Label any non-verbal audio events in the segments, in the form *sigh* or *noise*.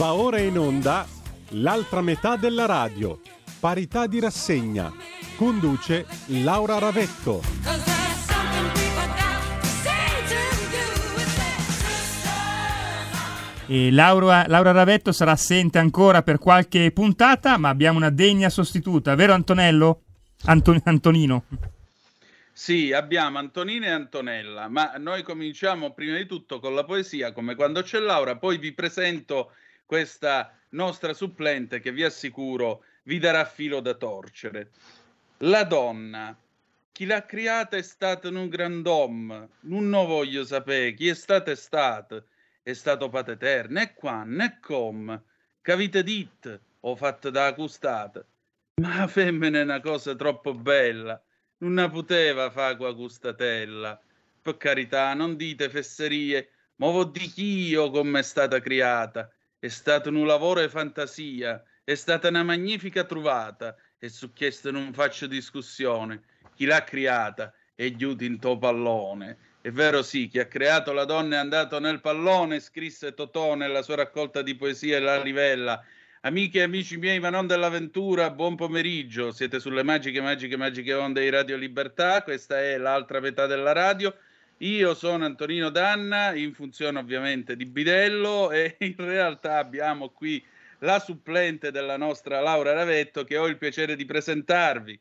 Va ora in onda l'altra metà della radio. Parità di rassegna. Conduce Laura Ravetto. E Laura, Laura Ravetto sarà assente ancora per qualche puntata, ma abbiamo una degna sostituta, vero Antonello? Anton- Antonino. Sì, abbiamo Antonina e Antonella, ma noi cominciamo prima di tutto con la poesia, come quando c'è Laura, poi vi presento questa nostra supplente che vi assicuro vi darà filo da torcere. La donna, chi l'ha creata è stato un grand'uomo, non ne voglio sapere chi è stato è stato, è stato pateter, né qua né com, che avete dit o fatto da accustate. Ma la femmina è una cosa troppo bella, non ne poteva fare qua gustatella. Per carità, non dite fesserie, ma vo di io come è stata creata. È stato un lavoro di fantasia, è stata una magnifica trovata e su questo non faccio discussione. Chi l'ha creata è giuto in pallone. È vero sì, chi ha creato la donna è andato nel pallone, scrisse Totò nella sua raccolta di poesie La Rivella. Amiche e amici miei, ma non dell'avventura, buon pomeriggio. Siete sulle magiche, magiche, magiche onde di Radio Libertà. Questa è l'altra metà della radio. Io sono Antonino Danna, in funzione ovviamente di Bidello *laughs* e in realtà abbiamo qui la supplente della nostra Laura Ravetto che ho il piacere di presentarvi.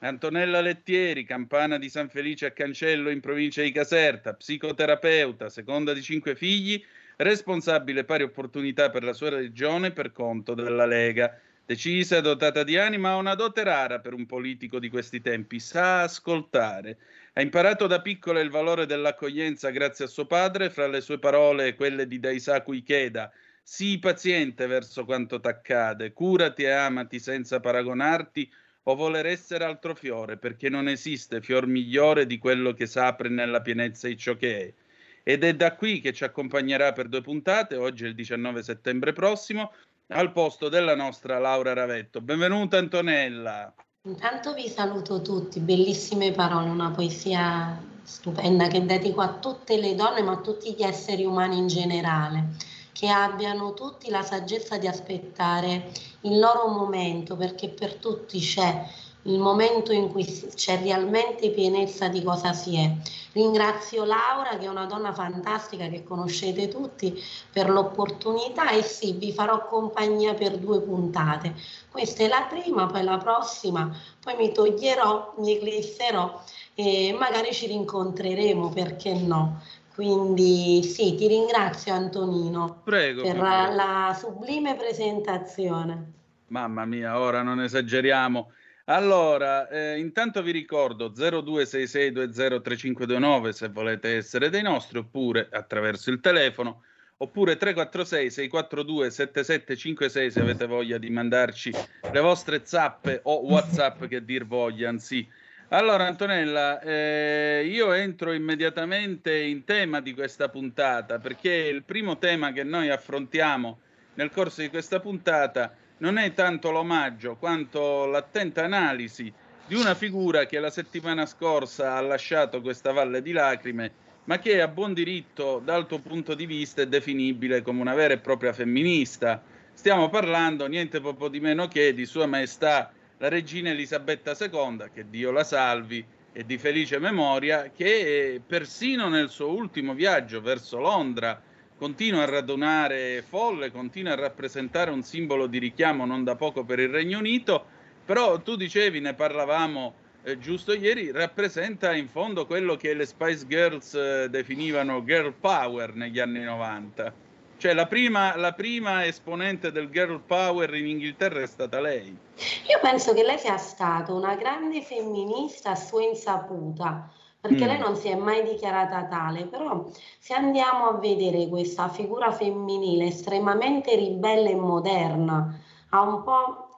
Antonella Lettieri, campana di San Felice a Cancello in provincia di Caserta, psicoterapeuta, seconda di cinque figli, responsabile pari opportunità per la sua regione per conto della Lega. Decisa, dotata di anima, ha una dote rara per un politico di questi tempi, sa ascoltare. Ha imparato da piccola il valore dell'accoglienza grazie a suo padre, fra le sue parole quelle di Daisaku Ikeda. Sii paziente verso quanto t'accade, curati e amati senza paragonarti o voler essere altro fiore, perché non esiste fior migliore di quello che s'apre nella pienezza di ciò che è. Ed è da qui che ci accompagnerà per due puntate, oggi è il 19 settembre prossimo, al posto della nostra Laura Ravetto. Benvenuta Antonella. Intanto vi saluto tutti, bellissime parole, una poesia stupenda che dedico a tutte le donne ma a tutti gli esseri umani in generale, che abbiano tutti la saggezza di aspettare il loro momento perché per tutti c'è il momento in cui c'è realmente pienezza di cosa si è. Ringrazio Laura che è una donna fantastica che conoscete tutti per l'opportunità e sì, vi farò compagnia per due puntate. Questa è la prima, poi la prossima, poi mi toglierò, mi eclisserò e magari ci rincontreremo, perché no? Quindi sì, ti ringrazio Antonino Prego, per prego. la sublime presentazione. Mamma mia, ora non esageriamo. Allora, eh, intanto vi ricordo 0266203529 se volete essere dei nostri, oppure attraverso il telefono, oppure 346 642 7756 se avete voglia di mandarci le vostre zappe o WhatsApp che dir voglia, anzi. Allora, Antonella, eh, io entro immediatamente in tema di questa puntata perché il primo tema che noi affrontiamo nel corso di questa puntata non è tanto l'omaggio quanto l'attenta analisi di una figura che la settimana scorsa ha lasciato questa valle di lacrime, ma che a buon diritto dal tuo punto di vista è definibile come una vera e propria femminista. Stiamo parlando niente poco di meno che di Sua Maestà la regina Elisabetta II, che Dio la salvi, e di felice memoria, che persino nel suo ultimo viaggio verso Londra continua a radunare folle, continua a rappresentare un simbolo di richiamo non da poco per il Regno Unito, però tu dicevi, ne parlavamo eh, giusto ieri, rappresenta in fondo quello che le Spice Girls eh, definivano girl power negli anni 90. Cioè la prima, la prima esponente del girl power in Inghilterra è stata lei. Io penso che lei sia stata una grande femminista a sua insaputa, perché Mm. lei non si è mai dichiarata tale, però se andiamo a vedere questa figura femminile estremamente ribelle e moderna, ha un po'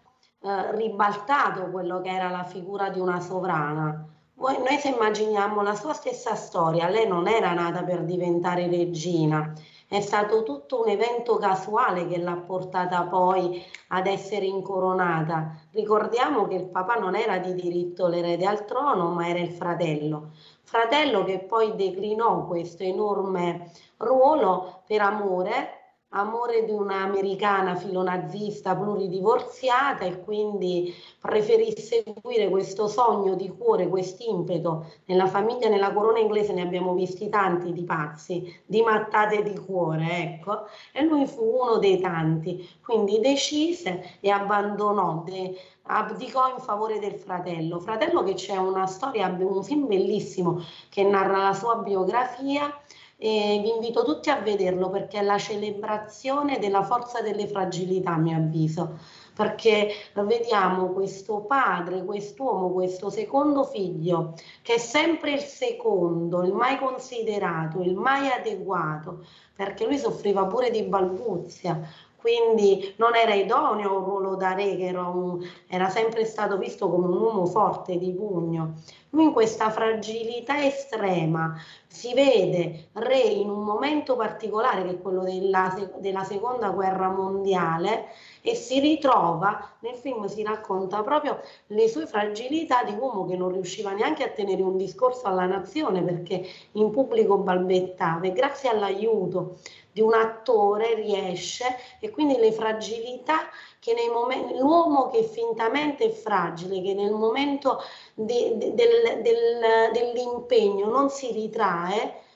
eh, ribaltato quello che era la figura di una sovrana. Voi- noi se immaginiamo la sua stessa storia, lei non era nata per diventare regina, è stato tutto un evento casuale che l'ha portata poi ad essere incoronata. Ricordiamo che il papà non era di diritto l'erede al trono, ma era il fratello. Fratello che poi declinò questo enorme ruolo per amore amore di un'americana filonazista pluridivorziata e quindi preferì seguire questo sogno di cuore, quest'impeto. Nella famiglia, nella corona inglese ne abbiamo visti tanti di pazzi, di mattate di cuore, ecco, e lui fu uno dei tanti, quindi decise e abbandonò, de, abdicò in favore del fratello. Fratello che c'è una storia, un film bellissimo che narra la sua biografia e vi invito tutti a vederlo perché è la celebrazione della forza delle fragilità, a mio avviso, perché vediamo questo padre, quest'uomo, questo secondo figlio, che è sempre il secondo, il mai considerato, il mai adeguato, perché lui soffriva pure di balbuzia, quindi non era idoneo a un ruolo da re, che era, un, era, sempre stato visto come un uomo forte di pugno. Lui in questa fragilità estrema si vede re in un momento particolare, che è quello della, della seconda guerra mondiale, e si ritrova, nel film si racconta proprio le sue fragilità di uomo che non riusciva neanche a tenere un discorso alla nazione perché in pubblico balbettava e grazie all'aiuto di un attore riesce e quindi le fragilità che nei momenti, l'uomo che fintamente è fragile, che nel momento de, del, del, dell'impegno non si ritrae,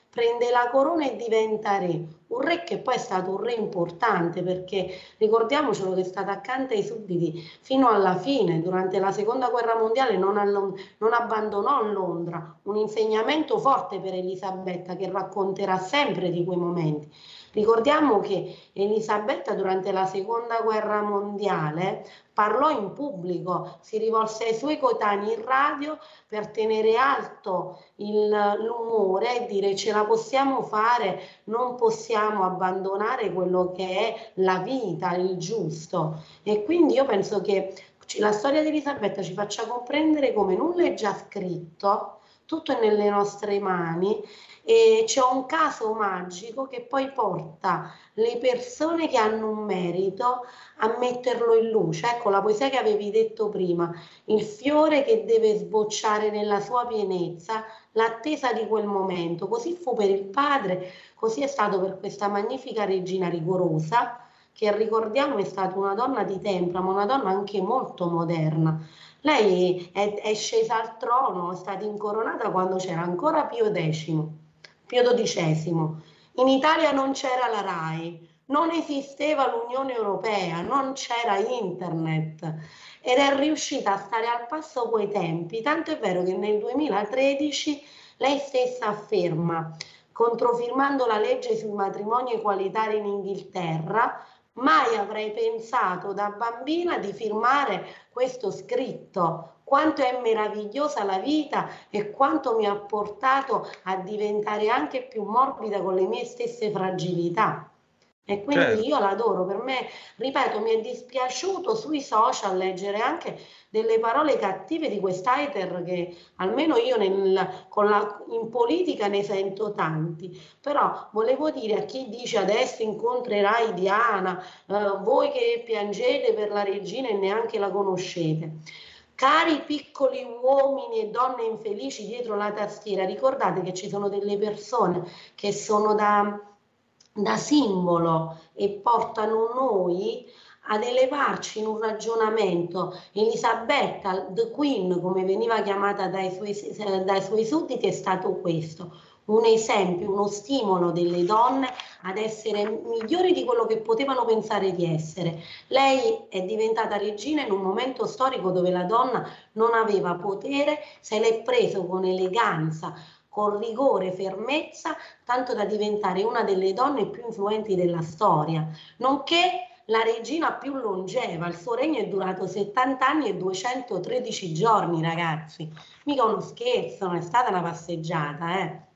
prende la corona e diventa re. Un re che poi è stato un re importante perché ricordiamocelo che è stato accanto ai sudditi fino alla fine, durante la seconda guerra mondiale non, non abbandonò Londra, un insegnamento forte per Elisabetta che racconterà sempre di quei momenti. Ricordiamo che Elisabetta durante la seconda guerra mondiale parlò in pubblico, si rivolse ai suoi coetanei in radio per tenere alto il, l'umore e dire ce la possiamo fare, non possiamo abbandonare quello che è la vita, il giusto. E quindi io penso che la storia di Elisabetta ci faccia comprendere come nulla è già scritto, tutto è nelle nostre mani e c'è un caso magico che poi porta le persone che hanno un merito a metterlo in luce. Ecco la poesia che avevi detto prima, il fiore che deve sbocciare nella sua pienezza, l'attesa di quel momento. Così fu per il padre, così è stato per questa magnifica regina rigorosa che ricordiamo è stata una donna di tempra, ma una donna anche molto moderna. Lei è, è scesa al trono, è stata incoronata quando c'era ancora Pio X Pio XII. In Italia non c'era la RAI, non esisteva l'Unione Europea, non c'era internet ed è riuscita a stare al passo coi tempi, tanto è vero che nel 2013 lei stessa afferma, controfirmando la legge sul matrimonio egualitario in Inghilterra, mai avrei pensato da bambina di firmare questo scritto, quanto è meravigliosa la vita e quanto mi ha portato a diventare anche più morbida con le mie stesse fragilità. E quindi certo. io l'adoro, per me, ripeto, mi è dispiaciuto sui social leggere anche delle parole cattive di quest'hater che almeno io nel, la, in politica ne sento tanti, però volevo dire a chi dice adesso incontrerai Diana, eh, voi che piangete per la regina e neanche la conoscete. Cari piccoli uomini e donne infelici dietro la tastiera, ricordate che ci sono delle persone che sono da, da simbolo e portano noi ad elevarci in un ragionamento. Elisabetta, the Queen, come veniva chiamata dai suoi, dai suoi sudditi, è stato questo un esempio, uno stimolo delle donne ad essere migliori di quello che potevano pensare di essere. Lei è diventata regina in un momento storico dove la donna non aveva potere, se l'è preso con eleganza, con rigore, fermezza, tanto da diventare una delle donne più influenti della storia, nonché la regina più longeva, il suo regno è durato 70 anni e 213 giorni, ragazzi. Mica uno scherzo, non è stata una passeggiata, eh.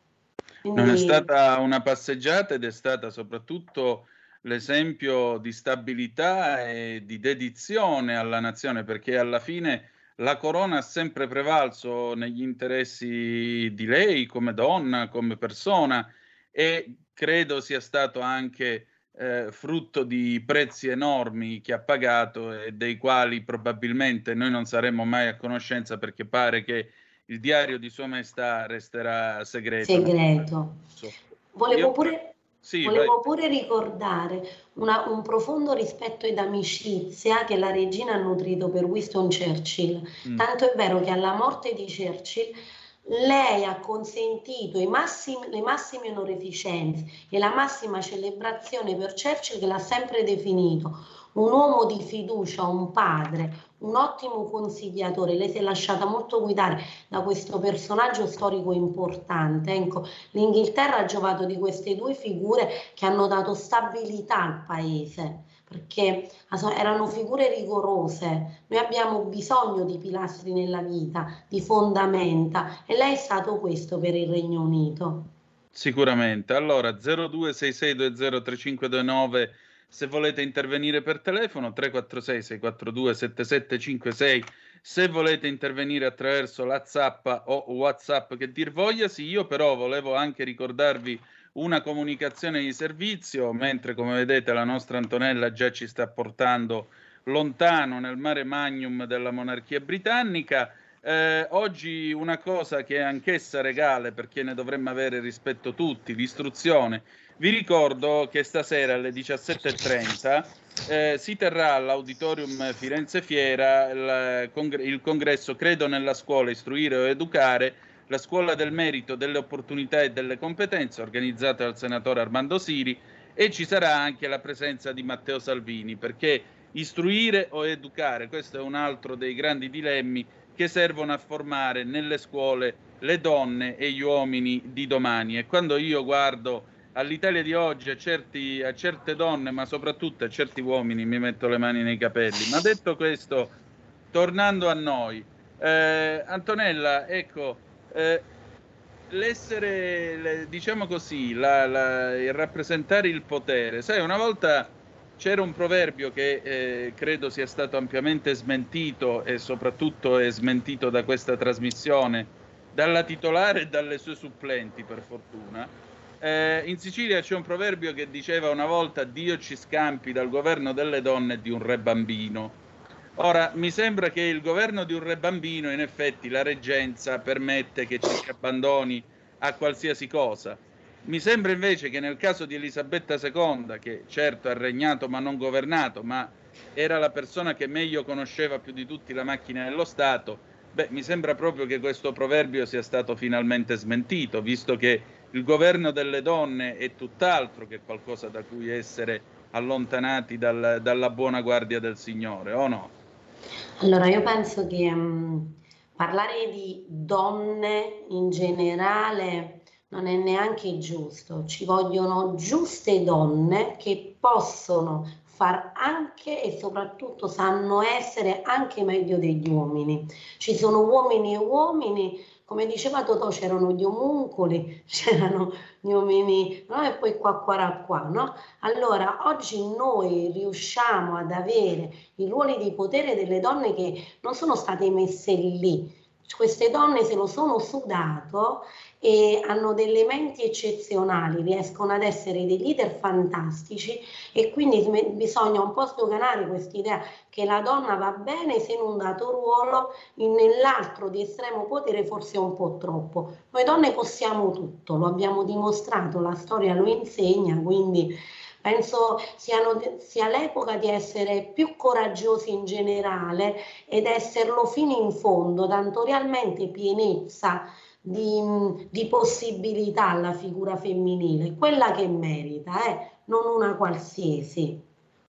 Quindi... Non è stata una passeggiata ed è stata soprattutto l'esempio di stabilità e di dedizione alla nazione, perché alla fine la corona ha sempre prevalso negli interessi di lei come donna, come persona e credo sia stato anche eh, frutto di prezzi enormi che ha pagato e dei quali probabilmente noi non saremo mai a conoscenza perché pare che il diario di Sua Maestà resterà segreto. Segreto. Volevo Io... pure Sì, Volevo pure ricordare una, un profondo rispetto ed amicizia che la regina ha nutrito per Winston Churchill. Mm. Tanto è vero che alla morte di Churchill lei ha consentito massimi, le massime onorificenze e la massima celebrazione per Churchill che l'ha sempre definito un uomo di fiducia, un padre, un ottimo consigliatore. Lei si è lasciata molto guidare da questo personaggio storico importante. Ecco, l'Inghilterra ha giovato di queste due figure che hanno dato stabilità al paese perché erano figure rigorose. Noi abbiamo bisogno di pilastri nella vita, di fondamenta e lei è stato questo per il Regno Unito. Sicuramente. Allora 0266203529 se volete intervenire per telefono 346 642 7756 se volete intervenire attraverso la zappa o whatsapp che dir voglia sì io però volevo anche ricordarvi una comunicazione di servizio mentre come vedete la nostra Antonella già ci sta portando lontano nel mare magnum della monarchia britannica. Eh, oggi una cosa che è anch'essa regale perché ne dovremmo avere rispetto tutti l'istruzione vi ricordo che stasera alle 17.30 eh, si terrà all'Auditorium Firenze Fiera il, il congresso Credo nella scuola, istruire o educare, la scuola del merito, delle opportunità e delle competenze, organizzata dal senatore Armando Siri, e ci sarà anche la presenza di Matteo Salvini, perché istruire o educare, questo è un altro dei grandi dilemmi che servono a formare nelle scuole le donne e gli uomini di domani. E quando io guardo all'Italia di oggi, a, certi, a, certe donne, ma soprattutto a certi uomini, mi metto le mani nei capelli. Ma detto questo, tornando a noi, eh, Antonella, ecco, eh, l'essere, le, diciamo così, la, la, il rappresentare il potere, sai, una volta c'era un proverbio che eh, credo sia stato ampiamente smentito e soprattutto è smentito da questa trasmissione, dalla titolare e dalle sue supplenti, per fortuna eh, in Sicilia c'è un proverbio che diceva una volta Dio ci scampi dal governo delle donne di un re bambino. Ora, mi sembra che il governo di un re bambino, in effetti, la reggenza permette che ci si abbandoni a qualsiasi cosa. Mi sembra invece che nel caso di Elisabetta II, che certo ha regnato ma non governato, ma era la persona che meglio conosceva più di tutti la macchina dello Stato, beh, mi sembra proprio che questo proverbio sia stato finalmente smentito, visto che il governo delle donne è tutt'altro che qualcosa da cui essere allontanati dal, dalla buona guardia del Signore, o no? Allora, io penso che um, parlare di donne in generale non è neanche giusto. Ci vogliono giuste donne che possono far anche e soprattutto sanno essere anche meglio degli uomini. Ci sono uomini e uomini come diceva Totò c'erano gli omuncoli, *laughs* c'erano gli omini, no? e poi qua qua qua, no? Allora oggi noi riusciamo ad avere i ruoli di potere delle donne che non sono state messe lì, queste donne se lo sono sudato e hanno delle menti eccezionali, riescono ad essere dei leader fantastici e quindi bisogna un po' sdoganare quest'idea che la donna va bene se in un dato ruolo, nell'altro di estremo potere forse un po' troppo. Noi donne possiamo tutto, lo abbiamo dimostrato, la storia lo insegna, quindi penso siano, sia l'epoca di essere più coraggiosi in generale ed esserlo fino in fondo, dando realmente pienezza di, di possibilità alla figura femminile, quella che merita, eh? non una qualsiasi.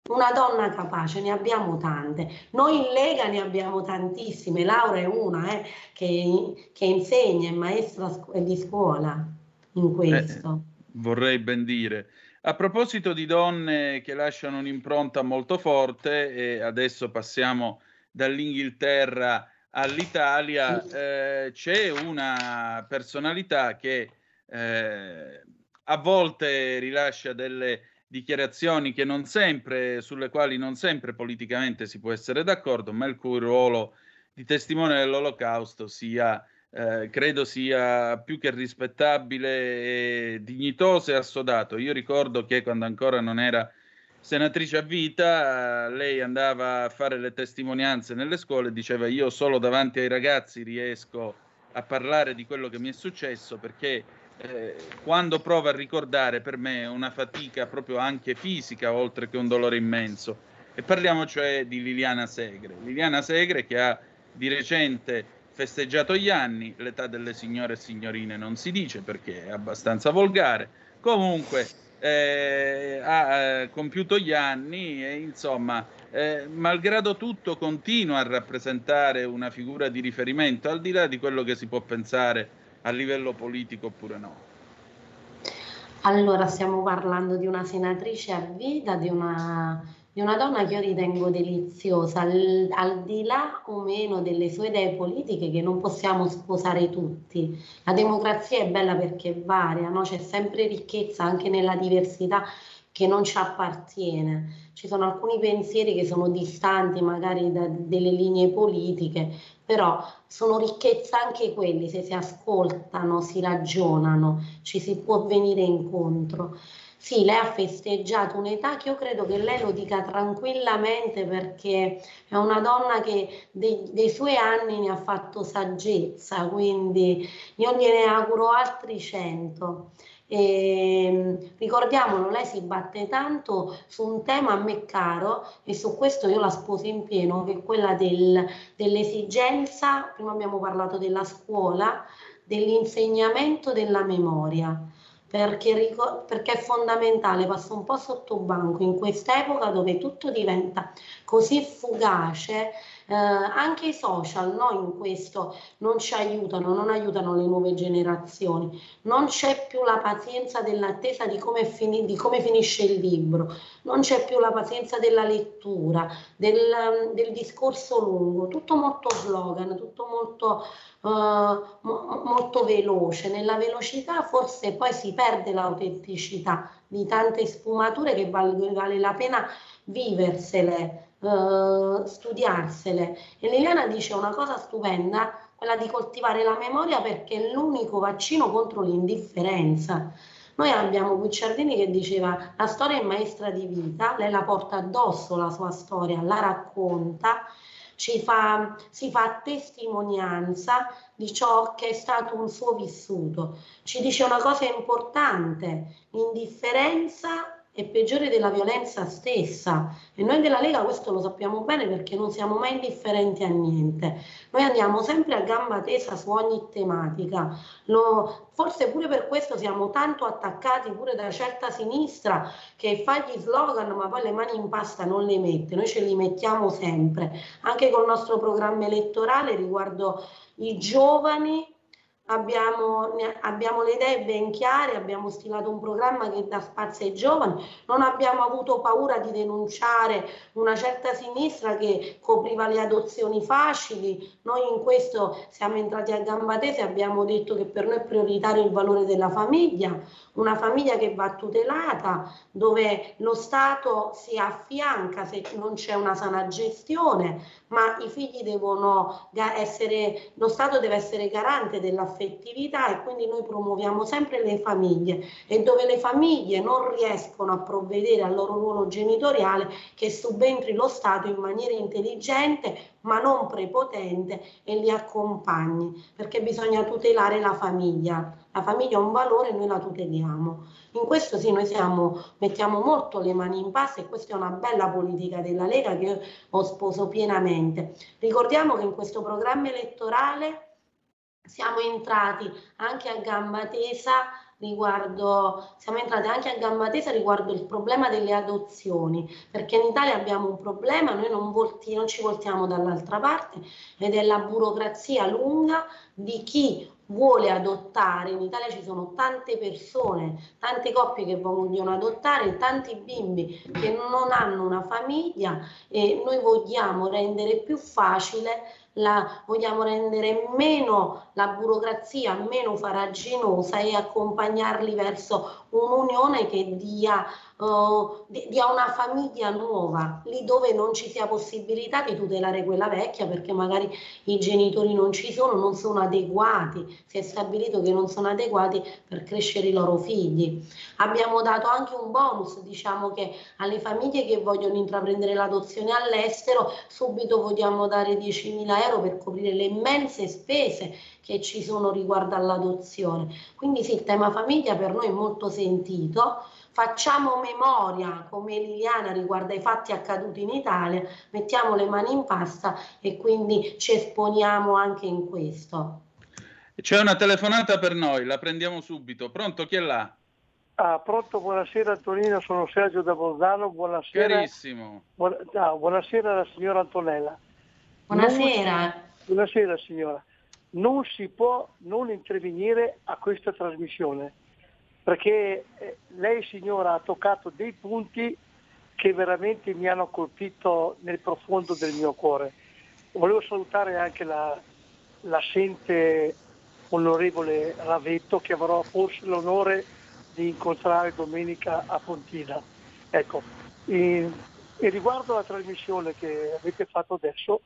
Una donna capace, ne abbiamo tante. Noi in Lega ne abbiamo tantissime. Laura è una eh, che, che, insegna, è maestra di scuola in questo. Eh, vorrei ben dire. A proposito di donne che lasciano un'impronta molto forte, e adesso passiamo dall'Inghilterra all'Italia eh, c'è una personalità che eh, a volte rilascia delle dichiarazioni che non sempre, sulle quali non sempre politicamente si può essere d'accordo, ma il cui ruolo di testimone dell'olocausto sia, eh, credo sia più che rispettabile, e dignitoso e assodato. Io ricordo che quando ancora non era senatrice a vita, lei andava a fare le testimonianze nelle scuole e diceva io solo davanti ai ragazzi riesco a parlare di quello che mi è successo perché eh, quando provo a ricordare per me è una fatica proprio anche fisica oltre che un dolore immenso. E parliamo cioè di Liliana Segre. Liliana Segre che ha di recente festeggiato gli anni, l'età delle signore e signorine non si dice perché è abbastanza volgare, comunque eh, ha eh, compiuto gli anni e insomma, eh, malgrado tutto, continua a rappresentare una figura di riferimento, al di là di quello che si può pensare a livello politico oppure no. Allora, stiamo parlando di una senatrice a vita, di una di una donna che io ritengo deliziosa, al, al, di là o meno delle sue idee politiche che non possiamo sposare tutti. La democrazia è bella perché varia, no? c'è sempre ricchezza anche nella diversità che non ci appartiene. Ci sono alcuni pensieri che sono distanti magari da delle linee politiche, però sono ricchezza anche quelli, se si ascoltano, si ragionano, ci si può venire incontro. Sì, lei ha festeggiato un'età che io credo che lei lo dica tranquillamente perché è una donna che dei, dei suoi anni ne ha fatto saggezza, quindi io gliene auguro altri cento. E, ricordiamolo, lei si batte tanto su un tema a me caro e su questo io la sposo in pieno, che è quella del, dell'esigenza, prima abbiamo parlato della scuola, dell'insegnamento della memoria perché, perché, è fondamentale, passa un po' sotto banco in quest'epoca dove tutto diventa così fugace, eh, anche i social no, in questo non ci aiutano, non aiutano le nuove generazioni, non c'è più la pazienza dell'attesa di come, fini, di come finisce il libro, non c'è più la pazienza della lettura, del, del discorso lungo, tutto molto slogan, tutto molto uh, molto veloce. Nella velocità forse poi si perde l'autenticità di tante sfumature che vale, vale la pena viversele, uh, studiarsele. E Liliana dice una cosa stupenda, quella di coltivare la memoria perché è l'unico vaccino contro l'indifferenza. Noi abbiamo Guicciardini che diceva la storia è maestra di vita, lei la porta addosso la sua storia, la racconta fa, si fa testimonianza di ciò che è stato un suo vissuto. Ci dice una cosa importante, l'indifferenza è peggiore della violenza stessa e noi della Lega questo lo sappiamo bene perché non siamo mai indifferenti a niente. Noi andiamo sempre a gamba tesa su ogni tematica. Lo, forse pure per questo siamo tanto attaccati pure da certa sinistra che fa gli slogan ma poi le mani in pasta non le mette. Noi ce li mettiamo sempre. Anche col nostro programma elettorale riguardo i giovani abbiamo, abbiamo, le idee ben chiare, abbiamo stilato un programma che dà spazio ai giovani, non abbiamo avuto paura di denunciare una certa sinistra che copriva le adozioni facili, noi in questo siamo entrati a gamba tesa e abbiamo detto che per noi è prioritario il valore della famiglia, una famiglia che va tutelata, dove lo Stato si affianca se non c'è una sana gestione, ma i figli devono essere, lo Stato deve essere garante dell'affettività e quindi noi promuoviamo sempre le famiglie e dove le famiglie non riescono a provvedere al loro ruolo genitoriale che subentri lo Stato in maniera intelligente ma non prepotente e li accompagni perché bisogna tutelare la famiglia. La famiglia è un valore e noi la tuteliamo. In questo sì, noi siamo, mettiamo molto le mani in pasta e questa è una bella politica della Lega che io ho sposo pienamente. Ricordiamo che in questo programma elettorale siamo entrati anche a gamba tesa riguardo, siamo entrati anche a gamba tesa riguardo il problema delle adozioni, perché in Italia abbiamo un problema, noi non, volti, non ci voltiamo dall'altra parte ed è la burocrazia lunga di chi vuole adottare, in Italia ci sono tante persone, tante coppie che vogliono adottare, tanti bimbi che non hanno una famiglia e noi vogliamo rendere più facile la vogliamo rendere meno la burocrazia meno faraginosa e accompagnarli verso un'unione che dia uh, dia una famiglia nuova, lì dove non ci sia possibilità di tutelare quella vecchia perché magari i genitori non ci sono, non sono adeguati, si è stabilito che non sono adeguati per crescere i loro figli. Abbiamo dato anche un bonus, diciamo che alle famiglie che vogliono intraprendere l'adozione all'estero, subito vogliamo dare 10.000 euro per coprire le immense spese che ci sono riguardo all'adozione. Quindi sì, il tema famiglia per noi è molto sentito. Facciamo memoria come Liliana riguardo ai fatti accaduti in Italia, mettiamo le mani in pasta e quindi ci esponiamo anche in questo. C'è una telefonata per noi, la prendiamo subito. Pronto, chi è là? Ah, pronto, buonasera Antonino, sono Sergio da Bolzano, buonasera. Chiarissimo. Buona, ah, buonasera alla signora Antonella. Buonasera. Non, buonasera signora. Non si può non intervenire a questa trasmissione perché eh, lei signora ha toccato dei punti che veramente mi hanno colpito nel profondo del mio cuore. Volevo salutare anche la, l'assente onorevole Ravetto che avrò forse l'onore di incontrare domenica a Pontina. Ecco, e, e riguardo alla trasmissione che avete fatto adesso,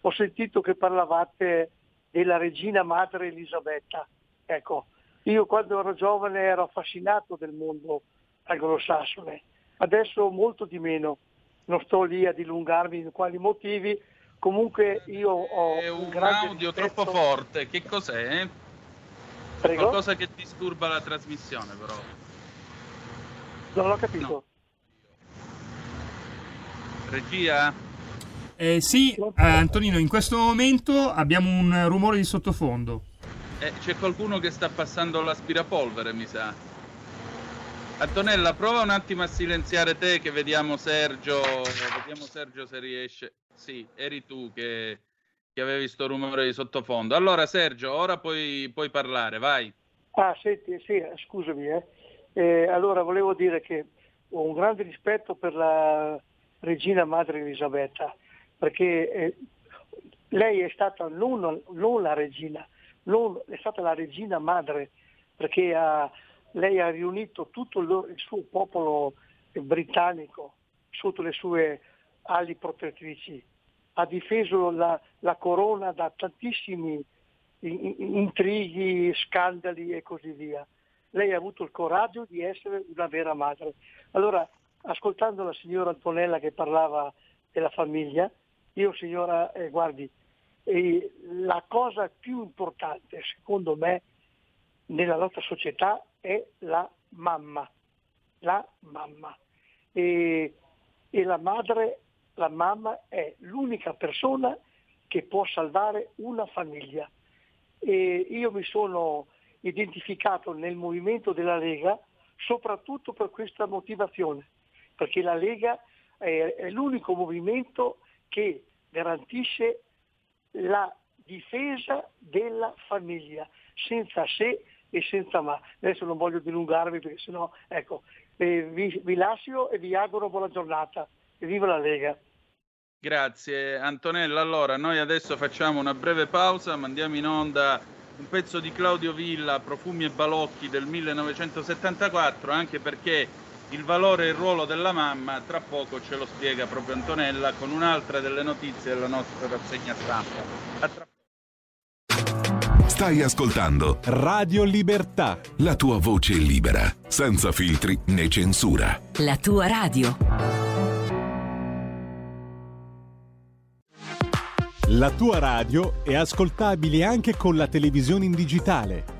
ho sentito che parlavate della regina madre Elisabetta. Ecco, io quando ero giovane ero affascinato del mondo anglosassone, adesso molto di meno, non sto lì a dilungarmi in quali motivi, comunque io ho È un, un grande audio rispetto- troppo forte, che cos'è? Prego? Qualcosa che disturba la trasmissione però. Non ho capito. No. Regia? Eh, sì, eh, Antonino, in questo momento abbiamo un rumore di sottofondo. Eh, c'è qualcuno che sta passando l'aspirapolvere, mi sa. Antonella, prova un attimo a silenziare te che vediamo Sergio, vediamo Sergio se riesce. Sì, eri tu che, che avevi sto rumore di sottofondo. Allora Sergio, ora puoi, puoi parlare, vai. Ah, senti, sì, scusami. Eh. Eh, allora, volevo dire che ho un grande rispetto per la regina madre Elisabetta, perché eh, lei è stata non, non la regina, non- è stata la regina madre, perché ha- lei ha riunito tutto il, suo popolo britannico sotto le sue ali protettrici, ha difeso la, la corona da tantissimi in- in- intrighi, scandali e così via. Lei ha avuto il coraggio di essere una vera madre. Allora, ascoltando la signora Antonella che parlava della famiglia, io signora, eh, guardi, eh, la cosa più importante secondo me nella nostra società è la mamma, la mamma. E, e la madre, la mamma è l'unica persona che può salvare una famiglia. E io mi sono identificato nel movimento della Lega soprattutto per questa motivazione, perché la Lega è l'unico movimento che garantisce la difesa della famiglia, senza se e senza ma. Adesso non voglio dilungarmi perché sennò, ecco, eh, vi, vi lascio e vi auguro buona giornata. E viva la Lega! Grazie Antonella. Allora, noi adesso facciamo una breve pausa, mandiamo in onda un pezzo di Claudio Villa, Profumi e Balocchi del 1974, anche perché il valore e il ruolo della mamma tra poco ce lo spiega proprio Antonella con un'altra delle notizie della nostra rassegna stampa. A tra Stai ascoltando Radio Libertà. la tua voce libera, senza filtri né censura. La tua radio. La tua radio è ascoltabile anche con la televisione in digitale.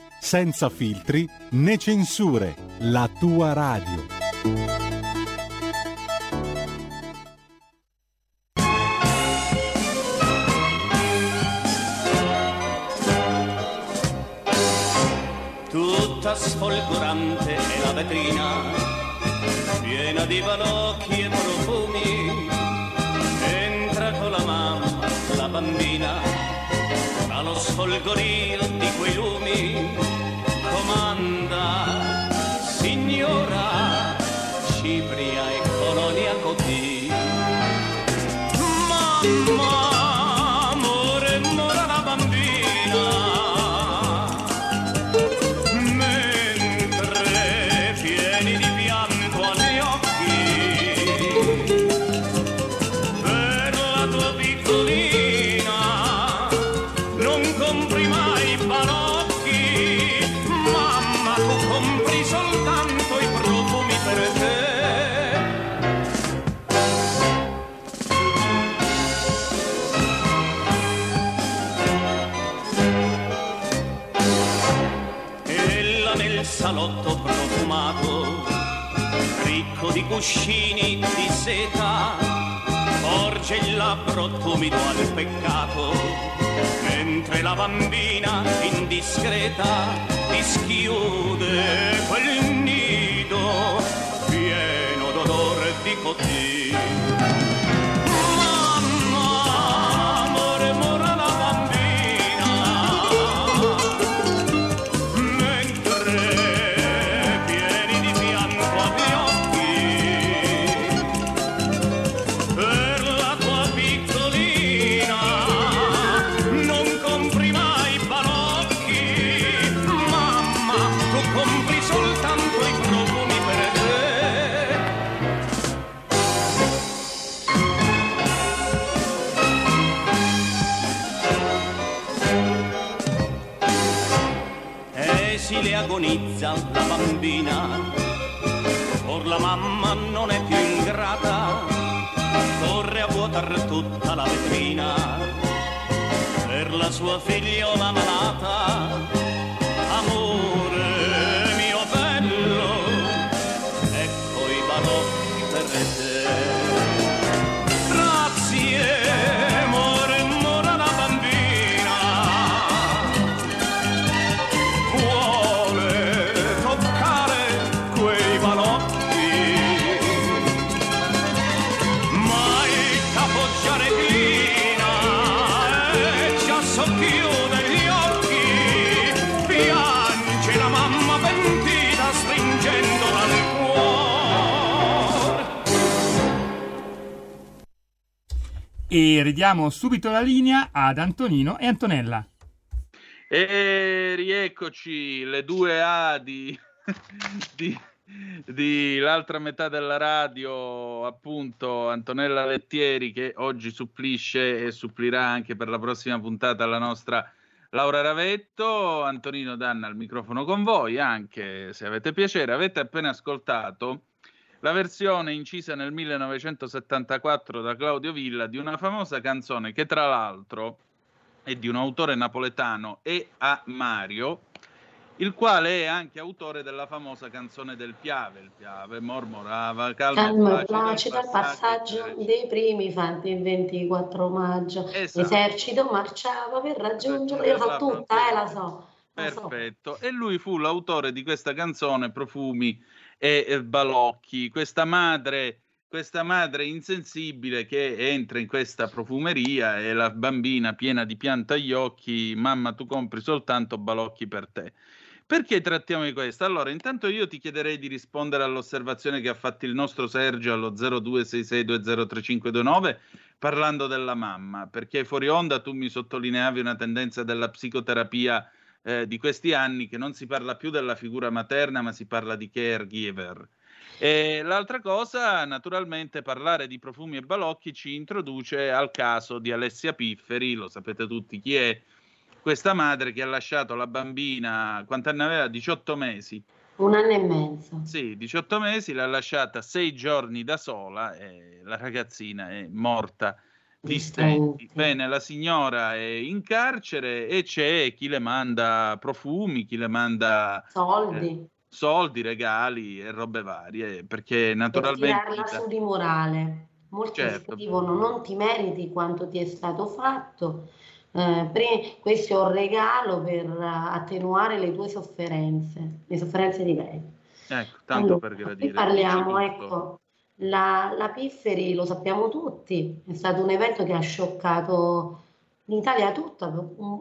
senza filtri né censure, la tua radio. Tutta sfolgorante è la vetrina, piena di balocchi e profumi, entra con la mamma, la bambina, allo sfolgorio cuscini di seta. Porge il labbro tumido al peccato mentre la bambina indiscreta dischiude quel nido pieno d'odore agonizza la bambina. Or la mamma non è più ingrata corre a vuotar tutta la vetrina. Per la sua figliola malata E ridiamo subito la linea ad Antonino e Antonella. E rieccoci le due A di, *laughs* di, di l'altra metà della radio, appunto Antonella Lettieri che oggi supplisce e supplirà anche per la prossima puntata la nostra Laura Ravetto. Antonino Danna al microfono con voi, anche se avete piacere. Avete appena ascoltato la versione incisa nel 1974 da Claudio Villa di una famosa canzone che tra l'altro è di un autore napoletano e a Mario, il quale è anche autore della famosa canzone del Piave. Il Piave mormorava e e placido al passaggio eccetera. dei primi fatti il 24 maggio. Esatto. L'esercito marciava per raggiungere. Io la so tutta, eh, la so. la so. Perfetto. E lui fu l'autore di questa canzone, Profumi e Balocchi. Questa madre, questa madre insensibile che entra in questa profumeria e la bambina piena di pianto agli occhi, mamma tu compri soltanto balocchi per te. Perché trattiamo di questo? Allora, intanto io ti chiederei di rispondere all'osservazione che ha fatto il nostro Sergio allo 0266203529 parlando della mamma, perché fuori onda tu mi sottolineavi una tendenza della psicoterapia eh, di questi anni che non si parla più della figura materna, ma si parla di caregiver. E l'altra cosa, naturalmente, parlare di profumi e balocchi ci introduce al caso di Alessia Pifferi, lo sapete tutti chi è, questa madre che ha lasciato la bambina, quanti anni aveva? 18 mesi. Un anno e mezzo. Sì, 18 mesi, l'ha lasciata sei giorni da sola e la ragazzina è morta di Di stenti. stenti. Bene, la signora è in carcere e c'è chi le manda profumi, chi le manda Soldi. soldi, regali e robe varie, perché per naturalmente... tirarla su di morale. Molti Certo. scrivono non ti meriti quanto ti è stato fatto. eh, pre- questo è un regalo per eh, attenuare le tue sofferenze, le sofferenze di lei. Ecco, tanto Allora, per gradire. parliamo, ecco, la, la Pifferi lo sappiamo tutti, è stato un evento che ha scioccato l'Italia tutta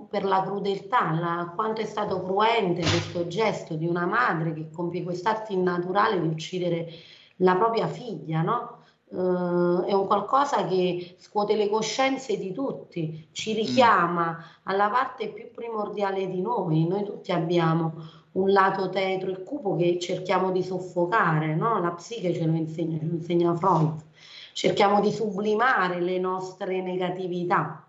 per, la crudeltà, la, quanto è stato cruente questo gesto di una madre che compie quest'atto innaturale di uccidere la propria figlia, no? Uh, è un qualcosa che scuote le coscienze di tutti, ci richiama alla parte più primordiale di noi. Noi tutti abbiamo un lato tetro e cupo che cerchiamo di soffocare, no? la psiche ce lo insegna, ce lo insegna Freud. Cerchiamo di sublimare le nostre negatività.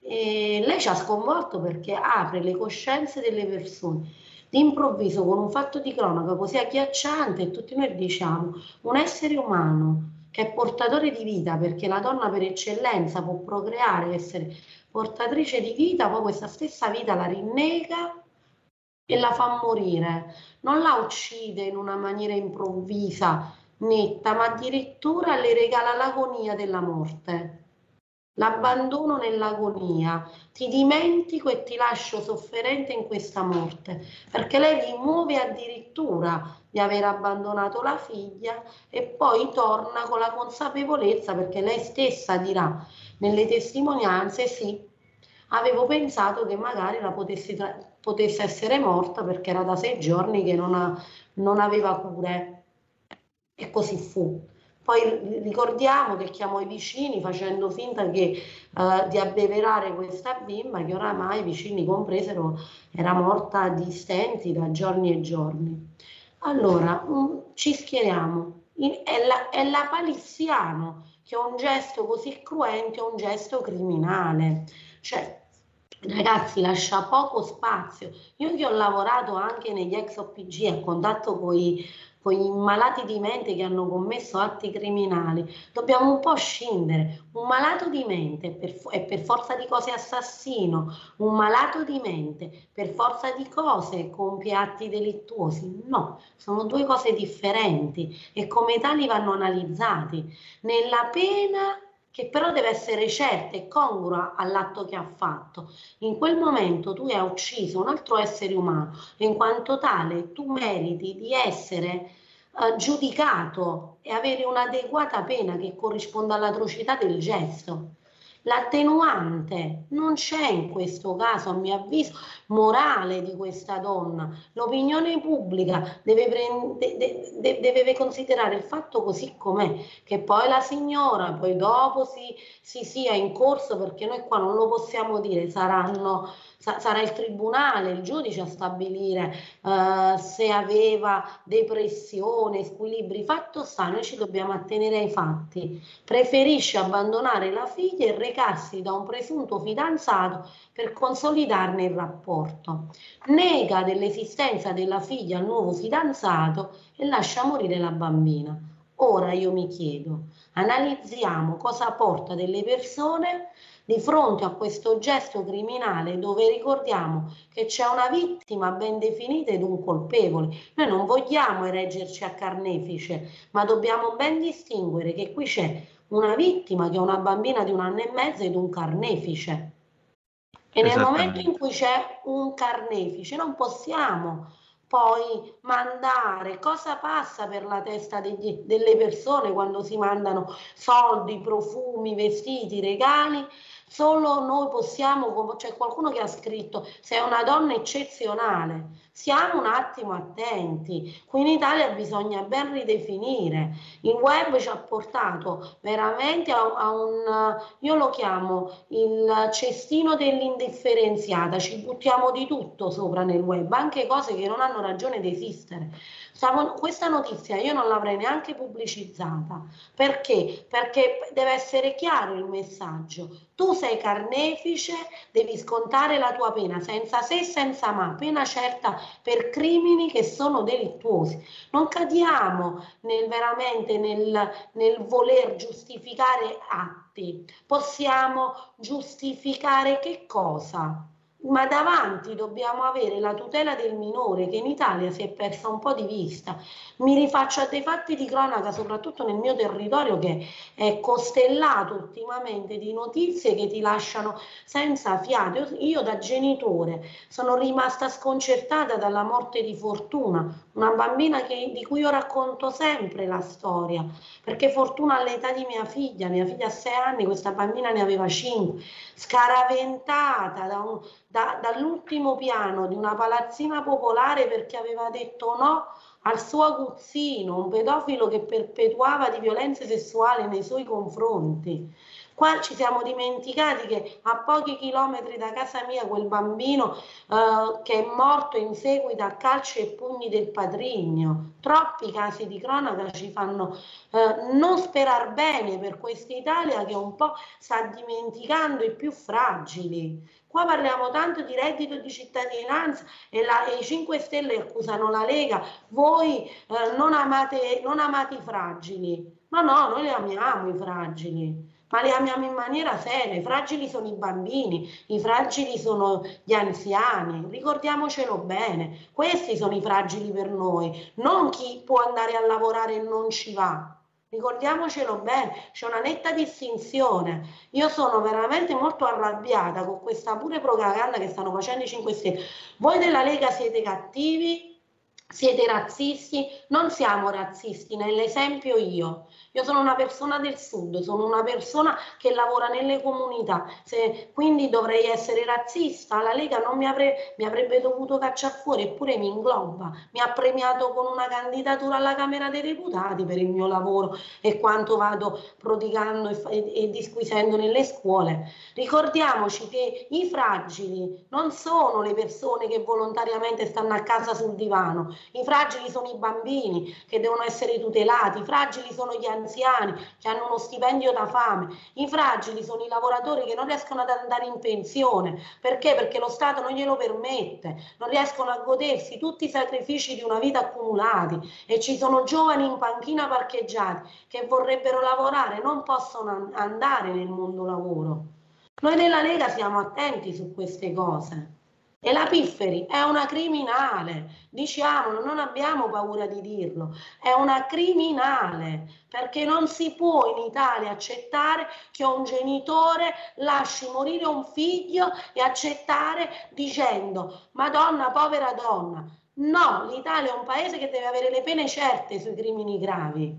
E lei ci ha sconvolto perché apre le coscienze delle persone d'improvviso con un fatto di cronaca così agghiacciante tutti noi diciamo un essere umano che è portatore di vita perché la donna per eccellenza può procreare, essere portatrice di vita, poi questa stessa vita la rinnega e la fa morire. Non la uccide in una maniera improvvisa, netta, ma addirittura le regala l'agonia della morte l'abbandono nell'agonia, ti dimentico e ti lascio sofferente in questa morte, perché lei rimuove addirittura di aver abbandonato la figlia e poi torna con la consapevolezza, perché lei stessa dirà nelle testimonianze, sì, avevo pensato che magari la potessi potesse essere morta perché era da sei giorni che non, ha, non aveva cure. E così fu. Poi ricordiamo che chiamò i vicini facendo finta che, uh, di abbeverare questa bimba che oramai i vicini compresero era morta di stenti da giorni e giorni. Allora, um, ci schieriamo. In, è, la, è la palissiano che un gesto così cruento è un gesto criminale. Cioè, ragazzi, lascia poco spazio. Io che ho lavorato anche negli ex OPG a contatto con i gli malati di mente che hanno commesso atti criminali, dobbiamo un po' scindere. Un malato di mente per, è per forza di cose assassino, un malato di mente per forza di cose compie atti delittuosi. No, sono due cose differenti e come tali vanno analizzati. Nella pena che però deve essere certa e congrua all'atto che ha fatto. In quel momento tu hai ucciso un altro essere umano e in quanto tale tu meriti di essere uh, giudicato e avere un'adeguata pena che corrisponda all'atrocità del gesto. L'attenuante non c'è in questo caso, a mio avviso, morale di questa donna. L'opinione pubblica deve, prende, de, deve considerare il fatto così com'è, che poi la signora, poi dopo si, si sia in corso, perché noi qua non lo possiamo dire, saranno sarà il tribunale, il giudice a stabilire uh, se aveva depressione, squilibri. Fatto sta, noi ci dobbiamo attenere ai fatti. Preferisce abbandonare la figlia e recarsi da un presunto fidanzato per consolidarne il rapporto. Nega dell'esistenza della figlia al nuovo fidanzato e lascia morire la bambina. Ora io mi chiedo, analizziamo cosa porta delle persone di fronte a questo gesto criminale dove ricordiamo che c'è una vittima ben definita ed un colpevole. Noi non vogliamo ereggerci a carnefice, ma dobbiamo ben distinguere che qui c'è una vittima che è una bambina di un anno e mezzo ed un carnefice. E nel momento in cui c'è un carnefice non possiamo poi mandare cosa passa per la testa degli, delle persone quando si mandano soldi, profumi, vestiti, regali Solo noi possiamo, c'è qualcuno che ha scritto, sei una donna eccezionale, siamo un attimo attenti. Qui in Italia bisogna ben ridefinire. Il web ci ha portato veramente a, a un, io lo chiamo il cestino dell'indifferenziata, ci buttiamo di tutto sopra nel web, anche cose che non hanno ragione di esistere. Questa notizia io non l'avrei neanche pubblicizzata. Perché? Perché deve essere chiaro il messaggio. Tu sei carnefice, devi scontare la tua pena senza se e senza ma, pena certa per crimini che sono delittuosi. Non cadiamo nel, veramente nel, nel voler giustificare atti. Possiamo giustificare che cosa? ma davanti dobbiamo avere la tutela del minore che in Italia si è persa un po' di vista. Mi rifaccio a dei fatti di cronaca, soprattutto nel mio territorio che è costellato ultimamente di notizie che ti lasciano senza fiato. Io da genitore sono rimasta sconcertata dalla morte di Fortuna, una bambina che- di cui io racconto sempre la storia, perché fortuna all'età di mia figlia, mia figlia ha sei anni, questa bambina ne aveva cinque, scaraventata da un- da- dall'ultimo piano di una palazzina popolare perché aveva detto no al suo aguzzino, un pedofilo che perpetuava di violenze sessuali nei suoi confronti. Qua ci siamo dimenticati che a pochi chilometri da casa mia quel bambino eh, che è morto in seguito a calci e pugni del patrigno. Troppi casi di cronaca ci fanno eh, non sperare bene per questa Italia che un po' sta dimenticando i più fragili. Qua parliamo tanto di reddito di cittadinanza e, la- e i 5 Stelle accusano la Lega, voi eh, non, amate, non amate i fragili. No, no, noi li amiamo i fragili ma li amiamo in maniera seria. I fragili sono i bambini, i fragili sono gli anziani, ricordiamocelo bene. Questi sono i fragili per noi, non chi può andare a lavorare e non ci va. Ricordiamocelo bene, c'è una netta distinzione. Io sono veramente molto arrabbiata con questa pure propaganda che stanno facendo i 5 Stelle. Voi della Lega siete cattivi, siete razzisti, non siamo razzisti, nell'esempio io. Io sono una persona del sud, sono una persona che lavora nelle comunità, se- quindi dovrei essere razzista. La Lega non mi, avre- mi avrebbe dovuto cacciare fuori, eppure mi ingloba. Mi ha premiato con una candidatura alla Camera dei Deputati per il mio lavoro e quanto vado prodigando e, e- e disquisendo nelle scuole. Ricordiamoci che i fragili non sono le persone che volontariamente stanno a casa sul divano, i fragili sono i bambini che devono essere tutelati, i fragili sono gli anziani che hanno uno stipendio da fame, i fragili sono i lavoratori che non riescono ad andare in pensione. Perché? Perché lo Stato non glielo permette, non riescono a godersi tutti i sacrifici di una vita accumulati e ci sono giovani in panchina parcheggiati che vorrebbero lavorare, non possono an- andare nel mondo lavoro. Noi della Lega siamo attenti su queste cose. E la Pifferi è una criminale, diciamolo, non abbiamo paura di dirlo, è una criminale perché non si può in Italia accettare che un genitore lasci morire un figlio e accettare dicendo Madonna, povera donna. No, l'Italia è un paese che deve avere le pene certe sui crimini gravi.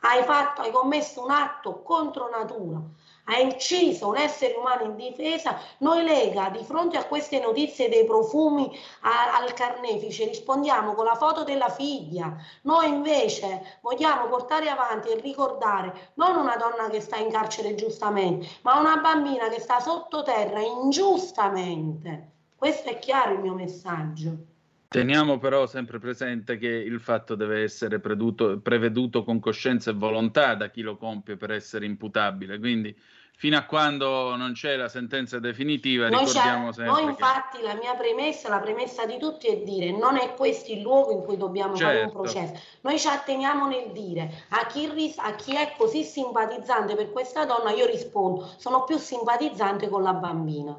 Hai fatto, hai commesso un atto contro natura, hai ucciso un essere umano in difesa, noi Lega di fronte a queste notizie dei profumi a- al carnefice rispondiamo con la foto della figlia. Noi invece vogliamo portare avanti e ricordare non una donna che sta in carcere giustamente, ma una bambina che sta sottoterra ingiustamente. Questo è chiaro il mio messaggio. Teniamo però sempre presente che il fatto deve essere preduto- preveduto con coscienza e volontà da chi lo compie per essere imputabile. Quindi, fino a quando non c'è la sentenza definitiva, Noi, ricordiamo sempre noi che infatti la mia premessa, la premessa di tutti è dire non è questo il luogo in cui dobbiamo fare un Certo. processo. Noi ci atteniamo nel dire a chi, ris- a chi è così simpatizzante per questa donna, io rispondo, sono più simpatizzante con la bambina.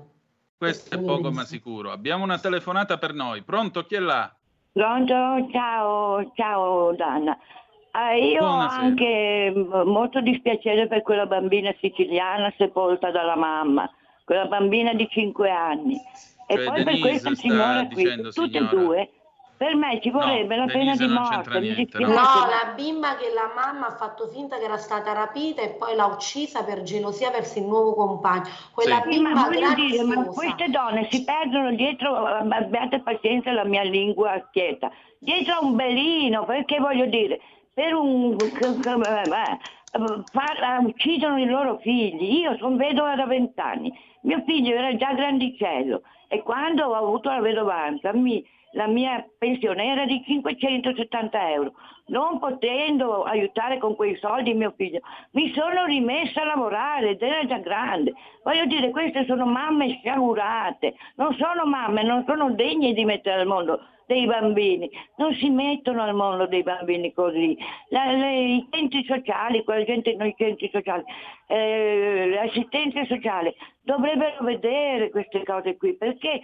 Questo è poco ma sicuro. Abbiamo una telefonata per noi. Pronto? Chi è là? Pronto? Ciao, ciao Danna. Ah, io ho Buonasera. anche mm, molto dispiacere per quella bambina siciliana sepolta dalla mamma, quella bambina di 5 anni. E Cioè, poi per Denise questa sta signora qui, dicendo, tutte e due, per me ci vorrebbe la pena Denise di morte. niente, No, no? la bimba che la mamma ha fatto finta che era stata rapita e poi l'ha uccisa per gelosia verso il nuovo compagno. Quella Sì. Sì, ma bimba voglio dire, ma queste donne si perdono dietro, abbiate pazienza la mia lingua schietta, dietro a un belino, perché voglio dire, per un... uccidono i loro figli, io sono vedova da vent'anni, mio figlio era già grandicello e quando ho avuto la vedovanza mi- la mia pensione era di 570 euro, non potendo aiutare con quei soldi mio figlio, mi sono rimessa a lavorare ed era già grande. Voglio dire, queste sono mamme sciagurate, non sono mamme, non sono degne di mettere al mondo dei bambini, non si mettono al mondo dei bambini così. La- le- I centri sociali, quella gente nei centri sociali, eh, le assistenze dovrebbero vedere queste cose qui perché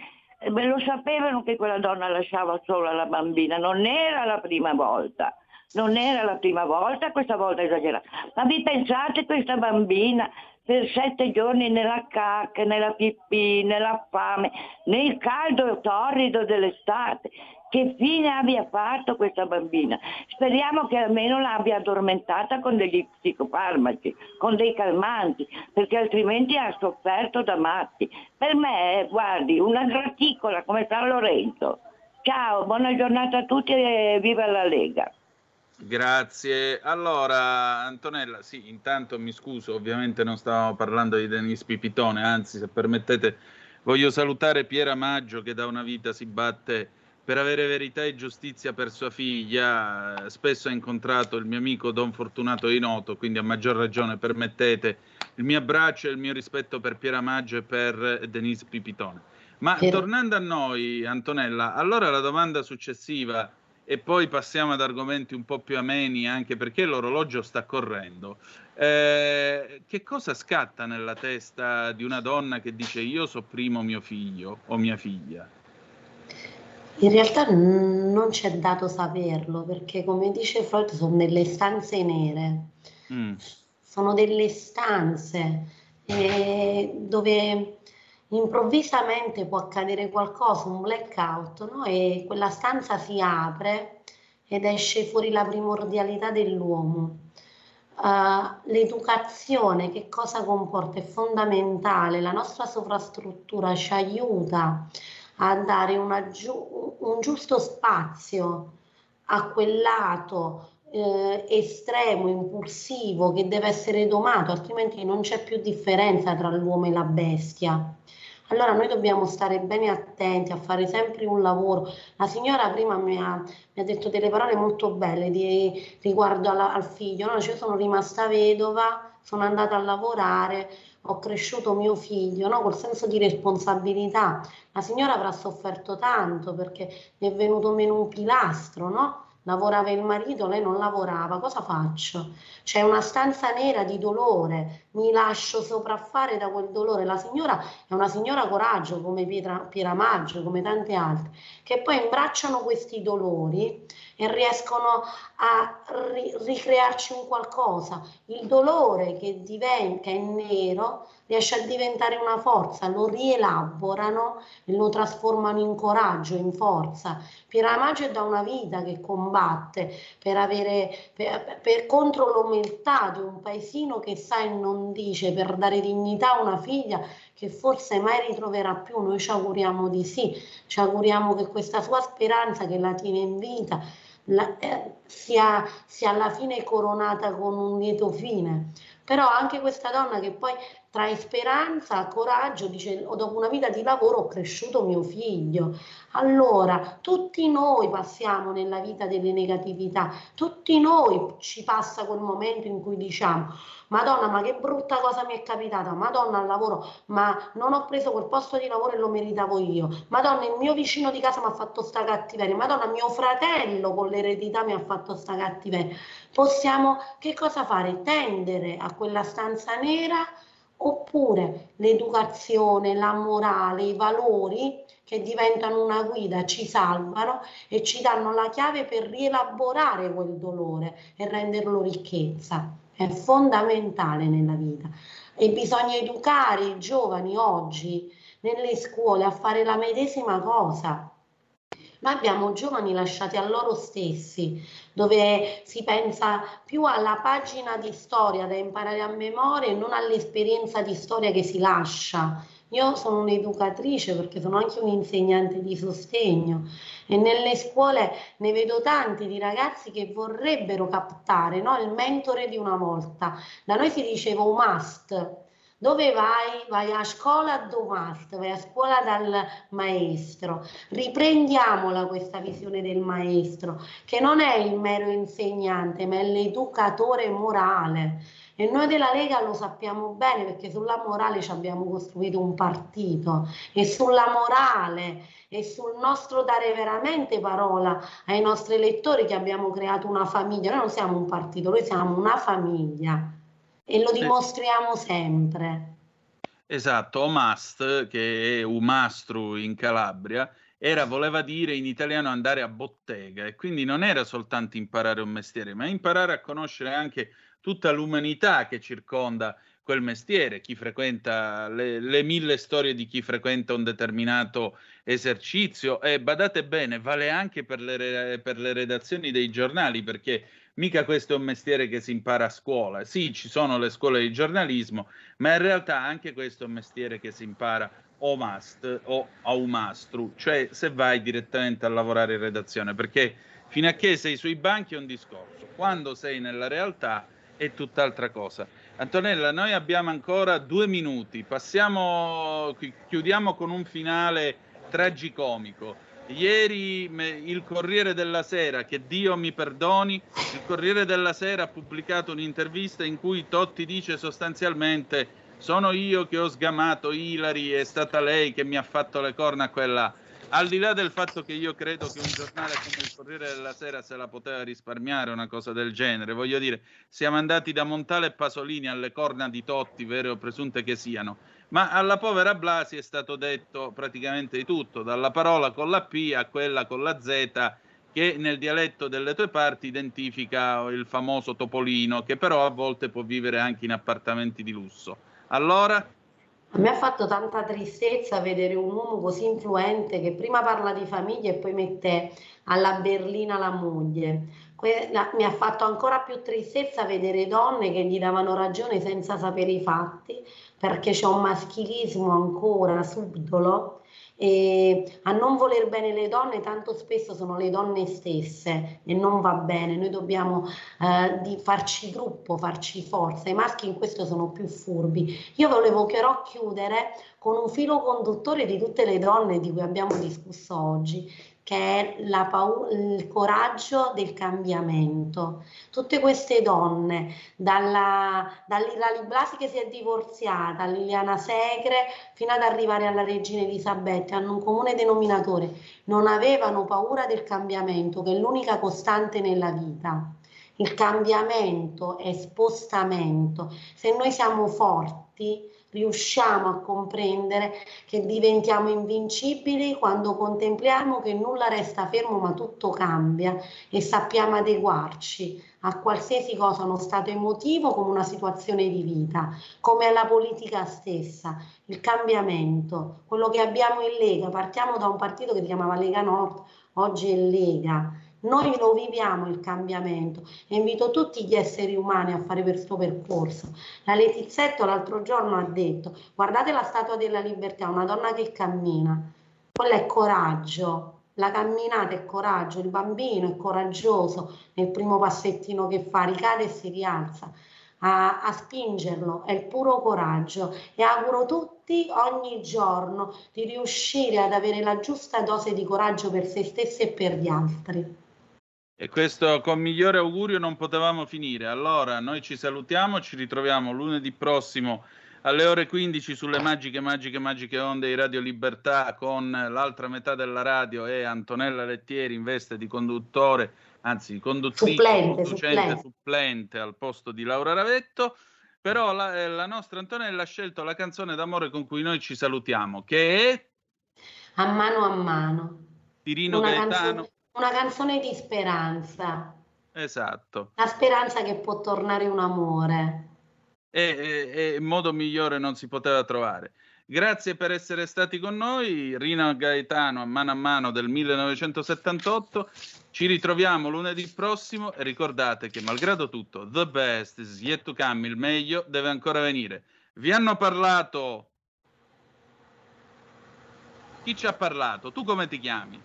beh, lo sapevano che quella donna lasciava sola la bambina, non era la prima volta. Non era la prima volta, questa volta esagerata. Ma vi pensate questa bambina per sette giorni nella cacca, nella pipì, nella fame, nel caldo torrido dell'estate. Che fine abbia fatto questa bambina? Speriamo che almeno l'abbia addormentata con degli psicofarmaci, con dei calmanti, perché altrimenti ha sofferto da matti. Per me, guardi, una graticola come San Lorenzo. Ciao, buona giornata a tutti e viva la Lega. Grazie. Allora, Antonella, sì, intanto mi scuso, ovviamente non stavamo parlando di Denis Pipitone, anzi, se permettete, voglio salutare Piera Maggio che da una vita si batte per avere verità e giustizia per sua figlia. Spesso ha incontrato il mio amico Don Fortunato Inoto, quindi a maggior ragione permettete il mio abbraccio e il mio rispetto per Piera Maggio e per Denise Pipitone. Ma Piera- tornando a noi, Antonella, allora la domanda successiva e poi passiamo ad argomenti un po' più ameni anche perché l'orologio sta correndo. Eh, che cosa scatta nella testa di una donna che dice io sopprimo mio figlio o mia figlia? In realtà non c'è dato saperlo perché, come dice Freud, sono delle stanze nere. Mm, sono delle stanze eh, dove improvvisamente può accadere qualcosa, un blackout, no? E quella stanza si apre ed esce fuori la primordialità dell'uomo. Uh, l'educazione che cosa comporta? È fondamentale, la nostra sovrastruttura ci aiuta a dare giu- un giusto spazio a quel lato eh, estremo, impulsivo che deve essere domato, altrimenti non c'è più differenza tra l'uomo e la bestia. Allora noi dobbiamo stare bene attenti a fare sempre un lavoro. La signora prima mi ha, mi ha detto delle parole molto belle di, riguardo alla- al figlio. No? Cioè, io sono rimasta vedova, sono andata a lavorare, ho cresciuto mio figlio, no? col senso di responsabilità. La signora avrà sofferto tanto perché gli è venuto meno un pilastro, no? Lavorava il marito, lei non lavorava, cosa faccio? C'è una stanza nera di dolore, mi lascio sopraffare da quel dolore. La signora è una signora coraggio come Pietra, Pieramaggio, come tante altre, che poi imbracciano questi dolori e riescono a ri- ricrearci un qualcosa. Il dolore che diventa, è nero, riesce a diventare una forza, lo rielaborano e lo trasformano in coraggio, in forza. Pieramaggio è da una vita che combatte per avere, per, per- contro l'omertà di un paesino che sa e non dice, per dare dignità a una figlia che forse mai ritroverà più. Noi ci auguriamo di sì, ci auguriamo che questa sua speranza che la tiene in vita la- eh, sia, sia alla fine coronata con un lieto fine. Però anche questa donna che poi trae speranza, coraggio, dice "O dopo una vita di lavoro ho cresciuto mio figlio. Allora, tutti noi passiamo nella vita delle negatività, tutti noi ci passa quel momento in cui diciamo Madonna, ma che brutta cosa mi è capitata, Madonna al lavoro, ma non ho preso quel posto di lavoro e lo meritavo io, Madonna, il mio vicino di casa mi ha fatto sta cattiveria, Madonna, mio fratello con l'eredità mi ha fatto sta cattiveria. Possiamo, che cosa fare? Tendere a quella stanza nera oppure l'educazione, la morale, i valori che diventano una guida, ci salvano e ci danno la chiave per rielaborare quel dolore e renderlo ricchezza. È fondamentale nella vita e bisogna educare i giovani oggi nelle scuole a fare la medesima cosa. Noi abbiamo giovani lasciati a loro stessi, dove si pensa più alla pagina di storia da imparare a memoria e non all'esperienza di storia che si lascia. Io sono un'educatrice perché sono anche un'insegnante di sostegno e nelle scuole ne vedo tanti di ragazzi che vorrebbero captare no, il mentore di una volta. Da noi si diceva un must. Dove vai? Vai a scuola do must, vai a scuola dal maestro. Riprendiamola questa visione del maestro, che non è il mero insegnante, ma è l'educatore morale. E noi della Lega lo sappiamo bene perché sulla morale ci abbiamo costruito un partito e sulla morale e sul nostro dare veramente parola ai nostri elettori che abbiamo creato una famiglia. Noi non siamo un partito, noi siamo una famiglia e lo Sì. dimostriamo sempre. Esatto, Omast, che è Umastru in Calabria, era, voleva dire in italiano andare a bottega e quindi non era soltanto imparare un mestiere, ma imparare a conoscere anche tutta l'umanità che circonda quel mestiere, chi frequenta le, le, mille storie di chi frequenta un determinato esercizio e badate bene, vale anche per le, per le redazioni dei giornali perché mica questo è un mestiere che si impara a scuola. Sì, ci sono le scuole di giornalismo, ma in realtà anche questo è un mestiere che si impara o must o a un mastru, cioè se vai direttamente a lavorare in redazione, perché fino a che sei sui banchi è un discorso, quando sei nella realtà è tutt'altra cosa. Antonella, noi abbiamo ancora due minuti, passiamo, chiudiamo con un finale tragicomico. Ieri il Corriere della Sera, che Dio mi perdoni, il Corriere della Sera ha pubblicato un'intervista in cui Totti dice sostanzialmente sono io che ho sgamato Ilari, è stata lei che mi ha fatto le corna a quella al di là del fatto che io credo che un giornale come il Corriere della Sera se la poteva risparmiare una cosa del genere, voglio dire, siamo andati da Montale e Pasolini alle corna di Totti, vere o presunte che siano, ma alla povera Blasi è stato detto praticamente di tutto, dalla parola con la P a quella con la Z che nel dialetto delle tue parti identifica il famoso topolino, che però a volte può vivere anche in appartamenti di lusso. Allora, me ha fatto tanta tristezza vedere un uomo così influente che prima parla di famiglia e poi mette alla berlina la moglie. Mi ha fatto ancora più tristezza vedere donne che gli davano ragione senza sapere i fatti, perché c'è un maschilismo ancora subdolo e a non voler bene le donne tanto spesso sono le donne stesse e non va bene, noi dobbiamo eh, farci gruppo, farci forza, i maschi in questo sono più furbi. Io volevo però chiudere con un filo conduttore di tutte le donne di cui abbiamo discusso oggi, che è paura, il coraggio del cambiamento. Tutte queste donne, dalla, dall'Ilali Blasi che si è divorziata, a Liliana Segre, fino ad arrivare alla regina Elisabetta, hanno un comune denominatore, non avevano paura del cambiamento, che è l'unica costante nella vita. Il cambiamento è spostamento. Se noi siamo forti, riusciamo a comprendere che diventiamo invincibili quando contempliamo che nulla resta fermo ma tutto cambia e sappiamo adeguarci a qualsiasi cosa, uno stato emotivo come una situazione di vita, come la politica stessa, il cambiamento, quello che abbiamo in Lega, partiamo da un partito che si chiamava Lega Nord, oggi è Lega noi lo viviamo il cambiamento e invito tutti gli esseri umani a fare questo percorso. La Letizzetto l'altro giorno ha detto, guardate la Statua della Libertà, una donna che cammina, quello è coraggio, la camminata è coraggio, il bambino è coraggioso nel primo passettino che fa, ricade e si rialza. A, a, spingerlo, è il puro coraggio e auguro tutti ogni giorno di riuscire ad avere la giusta dose di coraggio per se stessi e per gli altri. E questo con migliore augurio non potevamo finire. Allora, noi ci salutiamo, ci ritroviamo lunedì prossimo alle ore 15 sulle magiche, magiche, magiche onde di Radio Libertà con l'altra metà della radio e Antonella Lettieri in veste di conduttore, anzi conduttrice, supplente, supplente. supplente al posto di Laura Ravetto. Però la, eh, la nostra Antonella ha scelto la canzone d'amore con cui noi ci salutiamo, che è A mano a mano. Tirino Una Gaetano. canzone, una canzone di speranza. Esatto. La speranza che può tornare un amore. e, e- e modo migliore non si poteva trovare. Grazie per essere stati con noi, Rina Gaetano a mano a mano del 1978. Ci ritroviamo lunedì prossimo e ricordate che malgrado tutto, the best is yet to come, il meglio deve ancora venire. Vi hanno parlato Chi ci ha parlato? Tu come ti chiami?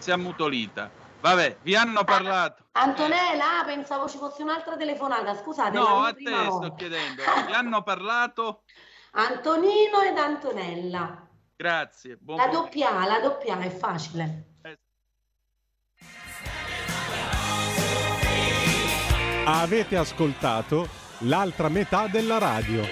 Si è ammutolita. Vabbè, vi hanno parlato. Antonella, ah, pensavo ci fosse un'altra telefonata, scusate. No, a te prima sto volta. chiedendo. Vi hanno parlato? *laughs* Antonino ed Antonella. Grazie. Buon La pomeriggio. doppia A, la doppia A è facile. Avete ascoltato l'altra metà della radio.